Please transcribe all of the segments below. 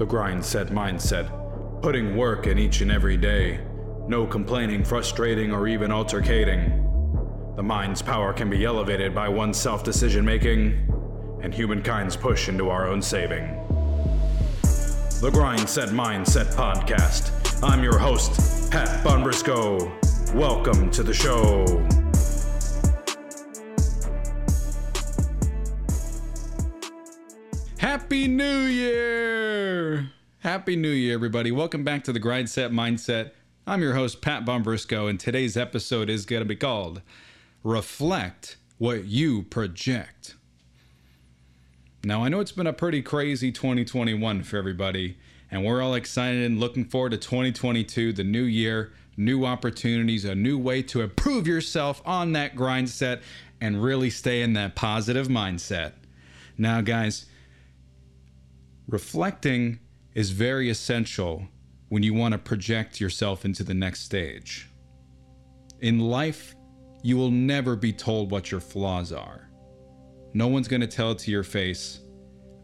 The grind set mindset, putting work in each and every day. No complaining, frustrating, or even altercating. The mind's power can be elevated by one's self decision making and humankind's push into our own saving. The Grind Set Mindset Podcast. I'm your host, Pat Bonbrisco. Welcome to the show. Happy New Year! Happy New Year, everybody. Welcome back to the Grind Set Mindset. I'm your host, Pat Bombrisco, and today's episode is going to be called Reflect What You Project. Now, I know it's been a pretty crazy 2021 for everybody, and we're all excited and looking forward to 2022, the new year, new opportunities, a new way to improve yourself on that grind set and really stay in that positive mindset. Now, guys, reflecting is very essential when you want to project yourself into the next stage. In life, you will never be told what your flaws are. No one's going to tell it to your face.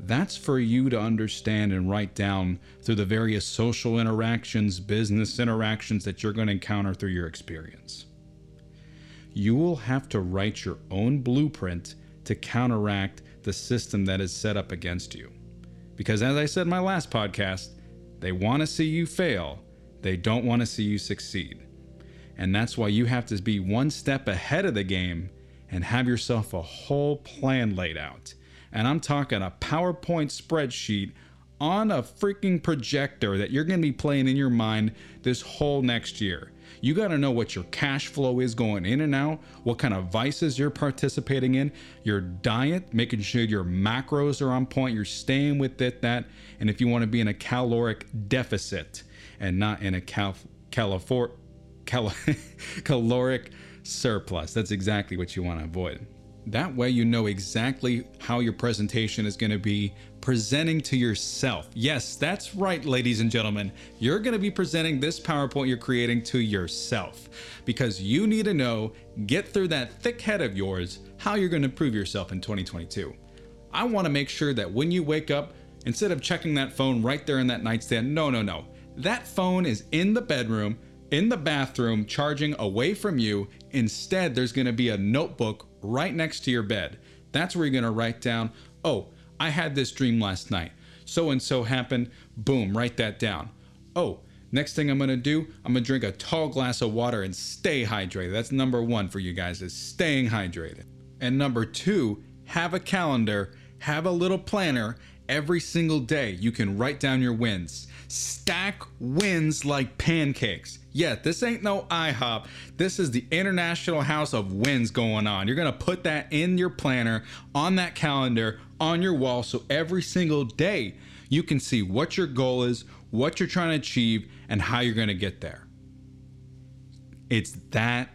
That's for you to understand and write down through the various social interactions, business interactions that you're going to encounter through your experience. You will have to write your own blueprint to counteract the system that is set up against you. Because as I said in my last podcast, they want to see you fail, they don't want to see you succeed. And that's why you have to be one step ahead of the game and have yourself a whole plan laid out. And I'm talking a PowerPoint spreadsheet on a freaking projector that you're going to be playing in your mind this whole next year. You got to know what your cash flow is going in and out, what kind of vices you're participating in, your diet, making sure your macros are on point, you're staying with it, that, and if you want to be in a caloric deficit and not in a cal- califor- cal- caloric surplus. That's exactly what you want to avoid. That way, you know exactly how your presentation is going to be presenting to yourself. Yes, that's right, ladies and gentlemen. You're going to be presenting this PowerPoint you're creating to yourself because you need to know, get through that thick head of yours, how you're going to prove yourself in 2022. I want to make sure that when you wake up, instead of checking that phone right there in that nightstand, no, no, no. That phone is in the bedroom, in the bathroom, charging away from you. Instead, there's going to be a notebook right next to your bed. That's where you're going to write down, oh, I had this dream last night. So and so happened. Boom, write that down. Oh, next thing I'm going to do, I'm going to drink a tall glass of water and stay hydrated. That's number 1 for you guys is staying hydrated. And number 2, have a calendar, have a little planner every single day. You can write down your wins. Stack wins like pancakes. Yeah, this ain't no IHOP. This is the International House of Wins going on. You're going to put that in your planner, on that calendar, on your wall, so every single day you can see what your goal is, what you're trying to achieve, and how you're going to get there. It's that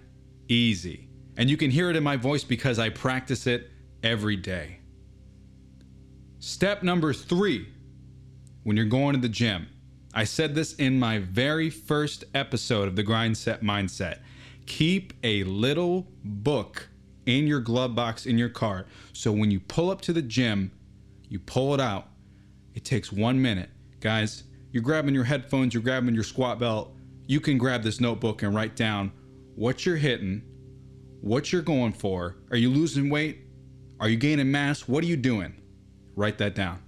easy. And you can hear it in my voice because I practice it every day. Step number three when you're going to the gym. I said this in my very first episode of the Grind Set Mindset. Keep a little book in your glove box in your car. So when you pull up to the gym, you pull it out. It takes one minute. Guys, you're grabbing your headphones, you're grabbing your squat belt. You can grab this notebook and write down what you're hitting, what you're going for. Are you losing weight? Are you gaining mass? What are you doing? Write that down.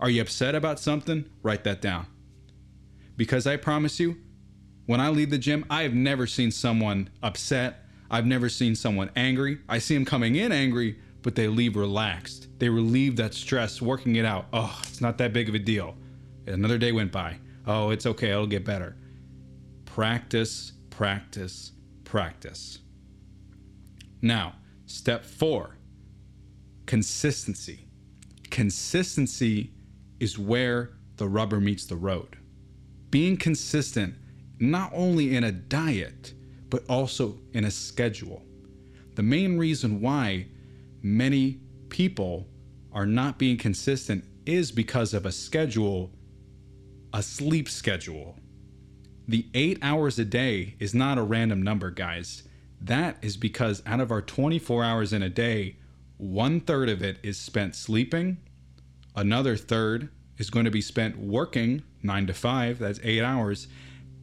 Are you upset about something? Write that down. Because I promise you, when I leave the gym, I have never seen someone upset. I've never seen someone angry. I see them coming in angry, but they leave relaxed. They relieve that stress, working it out. Oh, it's not that big of a deal. Another day went by. Oh, it's okay. It'll get better. Practice, practice, practice. Now, step four consistency. Consistency is where the rubber meets the road being consistent not only in a diet, but also in a schedule. The main reason why many people are not being consistent is because of a schedule, a sleep schedule. The eight hours a day is not a random number, guys. That is because out of our 24 hours in a day, one third of it is spent sleeping, another third is going to be spent working nine to five, that's eight hours,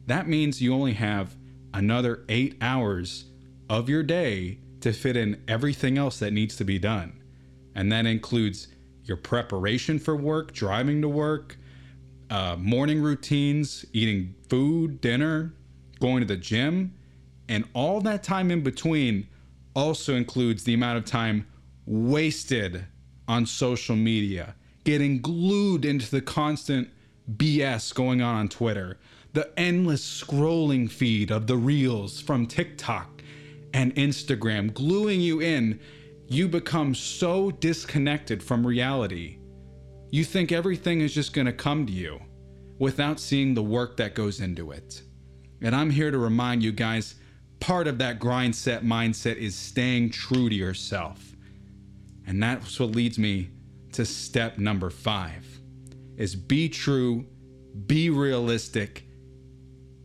that means you only have another eight hours of your day to fit in everything else that needs to be done. And that includes your preparation for work, driving to work, uh, morning routines, eating food, dinner, going to the gym, and all that time in between also includes the amount of time wasted on social media, getting glued into the constant BS going on on Twitter, the endless scrolling feed of the reels from TikTok and Instagram, gluing you in. You become so disconnected from reality. You think everything is just going to come to you without seeing the work that goes into it. And I'm here to remind you guys part of that grind set mindset is staying true to yourself. And that's what leads me to step number 5 is be true, be realistic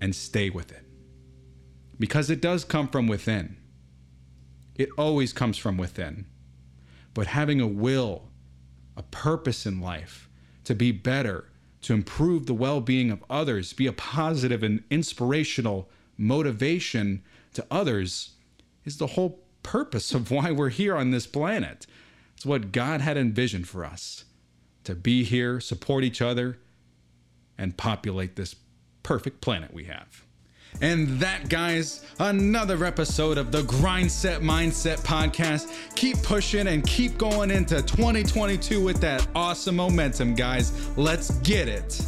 and stay with it. Because it does come from within. It always comes from within. But having a will, a purpose in life to be better, to improve the well being of others, be a positive and inspirational motivation to others, is the whole purpose of why we're here on this planet. It's what God had envisioned for us to be here, support each other, and populate this perfect planet we have. And that, guys, another episode of the Grind Set Mindset podcast. Keep pushing and keep going into 2022 with that awesome momentum, guys. Let's get it.